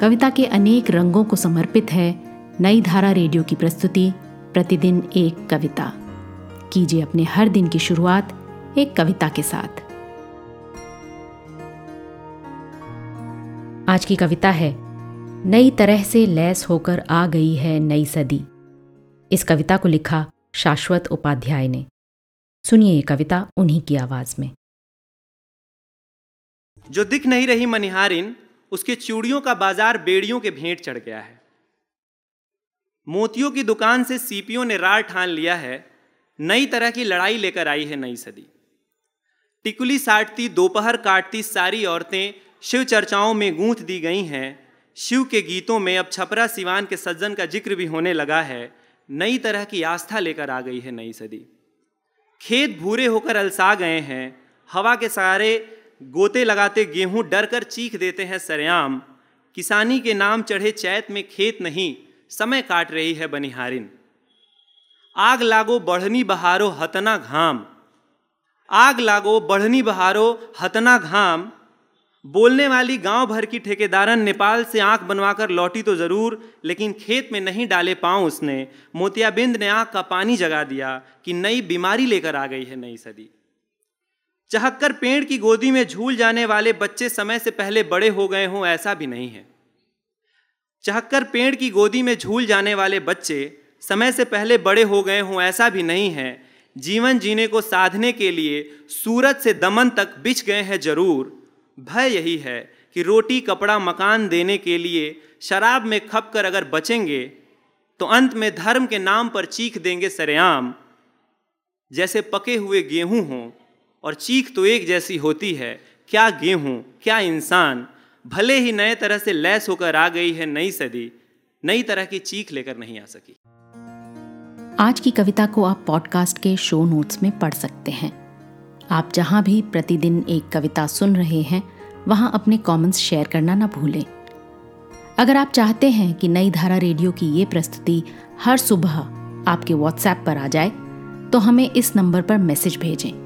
कविता के अनेक रंगों को समर्पित है नई धारा रेडियो की प्रस्तुति, प्रतिदिन एक कविता। कीजिए अपने हर दिन की शुरुआत एक कविता के साथ। आज की कविता है, नई तरह से लैस होकर आ गई है नई सदी। इस कविता को लिखा शाश्वत उपाध्याय ने। सुनिए ये कविता उन्हीं की आवाज़ में। जो दिख नहीं रही मनिहारिन उसके चूड़ियों का बाज़ार बेड़ियों के भेंट चढ़ गया है। मोतियों की दुकान से सीपियों ने रार ठान लिया है। नई तरह की लड़ाई लेकर आई है नई सदी। टिकुली साटती, दोपहर काटती सारी औरतें शिव चर्चाओं में गूंथ दी गई हैं। शिव के गीतों में अब छपरा सिवान के सज्जन का ज़िक्र भी होने लगा है। नई तरह की आस्था लेकर आ गई है नई सदी। खेत भूरे होकर अलसा गए हैं। हवा के सहारे गोते लगाते गेहूँ डर कर चीख देते हैं सरेआम। किसानी के नाम चढ़े चैत में खेत नहीं, समय काट रही है बनिहारिन। आग लागो बढ़नी बहारो हतना घाम। आग लागो बढ़नी बहारो हतना घाम। बोलने वाली गाँव भर की ठेकेदारन नेपाल से आँख बनवाकर लौटी तो ज़रूर, लेकिन खेत में नहीं डाले पाँव उसने। मोतियाबिंद ने आँख का पानी जगा दिया कि नई बीमारी लेकर आ गई है नई सदी। चहक्कर पेड़ की गोदी में झूल जाने वाले बच्चे समय से पहले बड़े हो गए हों, ऐसा भी नहीं है। चहक्कर पेड़ की गोदी में झूल जाने वाले बच्चे समय से पहले बड़े हो गए हों, ऐसा भी नहीं है। जीवन जीने को साधने के लिए सूरत से दमन तक बिछ गए हैं ज़रूर। भय यही है कि रोटी, कपड़ा, मकान देने के लिए शराब में खप कर अगर बचेंगे तो अंत में धर्म के नाम पर चीख देंगे सरेआम। जैसे पके हुए गेहूँ हों और चीख तो एक जैसी होती है। क्या गेहूँ, क्या इंसान, भले ही नए तरह से लैस होकर आ गई है नई सदी, नई तरह की चीख लेकर नहीं आ सकी। आज की कविता को आप पॉडकास्ट के शो नोट्स में पढ़ सकते हैं। आप जहाँ भी प्रतिदिन एक कविता सुन रहे हैं, वहाँ अपने कमेंट्स शेयर करना ना भूलें। अगर आप चाहते हैं कि नई धारा रेडियो की ये प्रस्तुति हर सुबह आपके व्हाट्सएप पर आ जाए तो हमें इस नंबर पर मैसेज भेजें।